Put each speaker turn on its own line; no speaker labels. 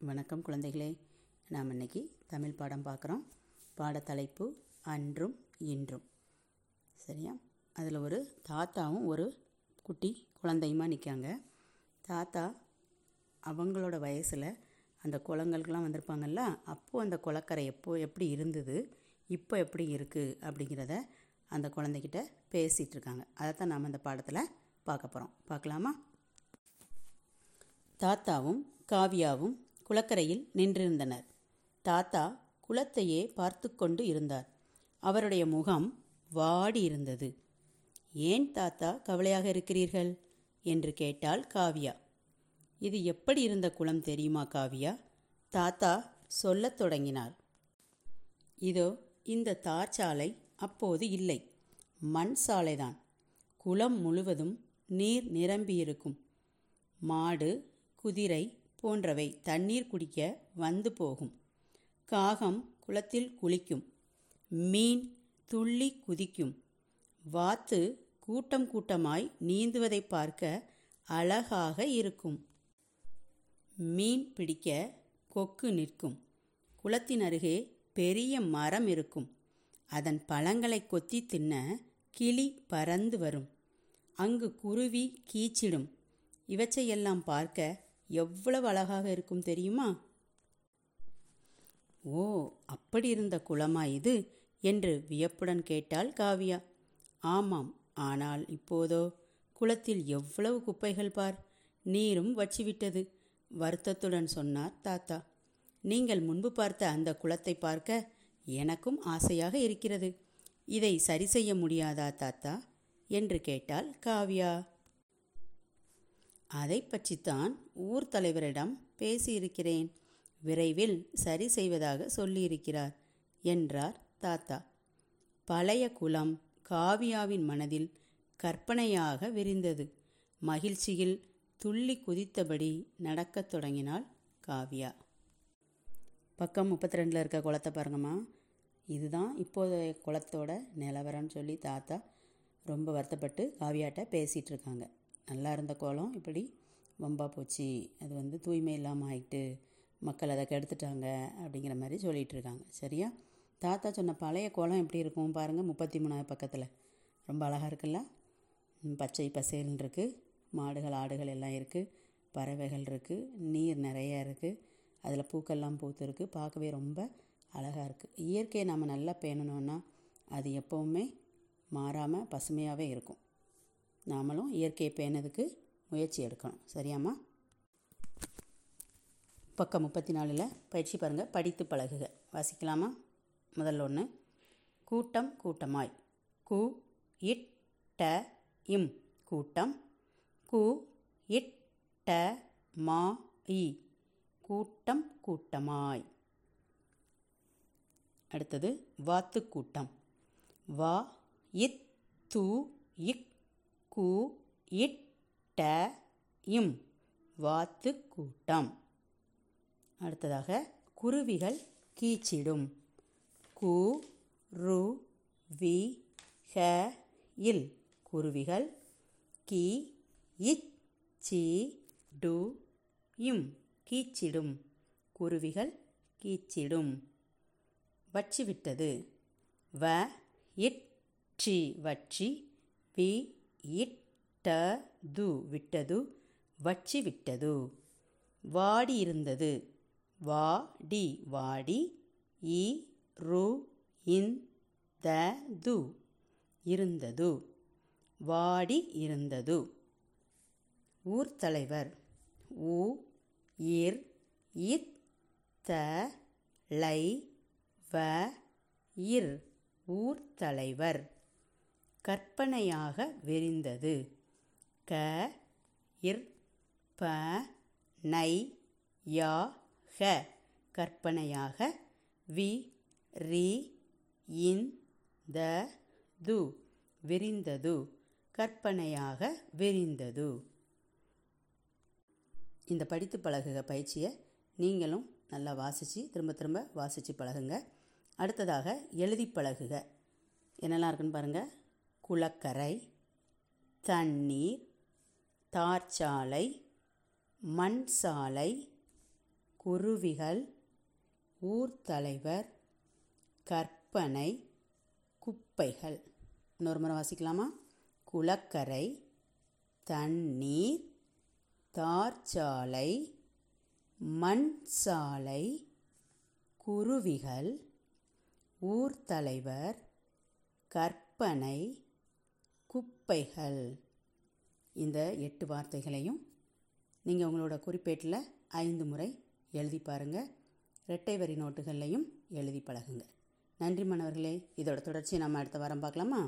வணக்கம் குழந்தைகளே. நாம் இன்னைக்கு தமிழ் பாடம் பார்க்குறோம். பாடத்தலைப்பு அன்றும் இன்றும். சரியா? அதில் ஒரு தாத்தாவும் ஒரு குட்டி குழந்தையுமா நிற்காங்க. தாத்தா அவங்களோட வயசில் அந்த குளங்களுக்கெலாம் வந்திருப்பாங்கல்ல அப்போது அந்த குளக்கரை எப்போ எப்படி இருந்தது இப்போ எப்படி இருக்குது அப்படிங்கிறத அந்த குழந்தைகிட்ட பேசிகிட்டு இருக்காங்க. அதைத்தான் நாம் அந்த பாடத்தில் பார்க்க போகிறோம். பார்க்கலாமா? தாத்தாவும் காவியாவும் குளக்கரையில் நின்றிருந்தனர். தாத்தா குளத்தையே பார்த்து கொண்டு இருந்தார். அவருடைய முகம் வாடி இருந்தது ஏன் தாத்தா கவலையாக இருக்கிறீர்கள்? என்று கேட்டாள் காவியா. இது எப்படி இருந்த குளம் தெரியுமா காவியா? தாத்தா சொல்லத் தொடங்கினார். இதோ இந்த தார் சாலை அப்போது இல்லை. மண் சாலைதான். குளம் முழுவதும் நீர் நிரம்பியிருக்கும். மாடு குதிரை போன்றவை தண்ணீர் குடிக்க வந்து போகும். காகம் குளத்தில் குளிக்கும். மீன் துள்ளி குதிக்கும். வாத்து கூட்டம் கூட்டமாய் நீந்துவதை பார்க்க அழகாக இருக்கும். மீன் பிடிக்க கொக்கு நிற்கும். குளத்தின் அருகே பெரிய மரம் இருக்கும். அதன் பழங்களை கொத்தி தின்ன கிளி பறந்து வரும். அங்கு குருவி கீச்சிடும். இவற்றையெல்லாம் பார்க்க எவ்வளவு அழகாக இருக்கும் தெரியுமா? ஓ அப்படி இருந்த குளமா இது? என்று வியப்புடன் கேட்டாள் காவியா. ஆமாம் ஆனால் இப்போதோ? குளத்தில் எவ்வளவு குப்பைகள் பார்? நீரும் வச்சிவிட்டது வருத்தத்துடன் சொன்னார் தாத்தா. நீங்கள் முன்பு பார்த்த அந்த குளத்தை பார்க்க எனக்கும் ஆசையாக இருக்கிறது. இதை சரி செய்ய முடியாதா தாத்தா? என்று கேட்டாள் காவியா. அதை பற்றித்தான் ஊர் தலைவரிடம் பேசியிருக்கிறேன். விரைவில் சரி செய்வதாக சொல்லியிருக்கிறார் என்றார் தாத்தா. பழைய குலம் காவியாவின் மனதில் கற்பனையாக விரிந்தது. மகிழ்ச்சியில் துள்ளி குதித்தபடி நடக்கத் தொடங்கினாள் காவியா. பக்கம் முப்பத்தி ரெண்டில் இருக்க குளத்தை பாருங்கம்மா. இதுதான் இப்போதைய குளத்தோட நிலவரம்னு சொல்லி தாத்தா ரொம்ப வருத்தப்பட்டு காவியாட்ட பேசிகிட்டு இருக்காங்க. நல்லா இருந்த கோலம். இப்படி வம்பாக போச்சு. அது வந்து தூய்மை இல்லாமல் ஆகிட்டு மக்கள் அதை கெடுத்துட்டாங்க அப்படிங்கிற மாதிரி சொல்லிகிட்டு இருக்காங்க. சரியா? தாத்தா சொன்ன பழைய கோலம் எப்படி இருக்கும் பாருங்கள் முப்பத்தி மூணாவது பக்கத்தில். ரொம்ப அழகாக இருக்குல்ல? பச்சை பசேல்னு இருக்குது மாடுகள் ஆடுகள் எல்லாம் இருக்குது பறவைகள் இருக்குது நீர் நிறைய இருக்குது அதில் பூக்கள்லாம் பூத்து இருக்குது பார்க்கவே ரொம்ப அழகாக இருக்குது இயற்கையை நம்ம நல்லா பேணணுன்னா அது எப்போவுமே மாறாமல் பசுமையாகவே இருக்கும். நாமளும் இயற்கையை பேணதுக்கு முயற்சி எடுக்கணும். சரியாம்மா? பக்கம் முப்பத்தி நாலில் பயிற்சி பாருங்கள் படித்து பழகுக. வாசிக்கலாமா? முதல்ல ஒன்று கூட்டம் கூட்டமாய். கு இட் ட இம். கூட்டம். கு இட் ட மா இ. கூட்டம் கூட்டமாய். அடுத்தது வாத்து கூட்டம் வா இத் து இக் கு இட் ட இம் வாத்து கூட்டம். அடுத்ததாக குருவிகள் கீச்சிடும். கு ரு வி ஹ இல் குருவிகள் கி இச் சி டு இம் கீச்சிடும். குருவிகள் கீச்சிடும். வற்றிவிட்டது. வ இட் சி வற்றி வி இட் ட து விட்டது வச்சு விட்டது வாடி இருந்தது வாடி வாடி இ ரு இன் த து இருந்தது. வாடி இருந்தது ஊர் தலைவர் உ இர் இத் த லை வ இர் ஊர் தலைவர் கற்பனையாக விரிந்தது. க இர் ப நை யா ஹ. கற்பனையாக வி ரி இன் த து விரிந்தது. கற்பனையாக விரிந்தது. இந்த படித்து பழகுக பயிற்சியை நீங்களும் நல்லா வாசித்து திரும்ப திரும்ப வாசித்து பழகுங்க. அடுத்ததாக எழுதி பழகுக. என்னெல்லாம் இருக்குன்னு பாருங்கள் குளக்கரை தண்ணீர் தார்ச்சாலை மண் சாலை குருவிகள் ஊர்தலைவர் கற்பனை குப்பைகள். இன்னொரு முறை வாசிக்கலாமா? குளக்கரை தண்ணீர் தார்ச்சாலை மண் சாலை குருவிகள் ஊர்தலைவர் கற்பனை குப்பைகள். இந்த எட்டு வார்த்தைகளையும் நீங்கள் உங்களோட குறிப்பேட்டில் ஐந்து முறை எழுதி பாருங்கள் இரட்டை வரி நோட்டுகள்லையும் எழுதி பழகுங்க. நன்றி மாணவர்களே இதோட தொடர்ச்சியை நம்ம அடுத்த வாரம் பார்க்கலாமா?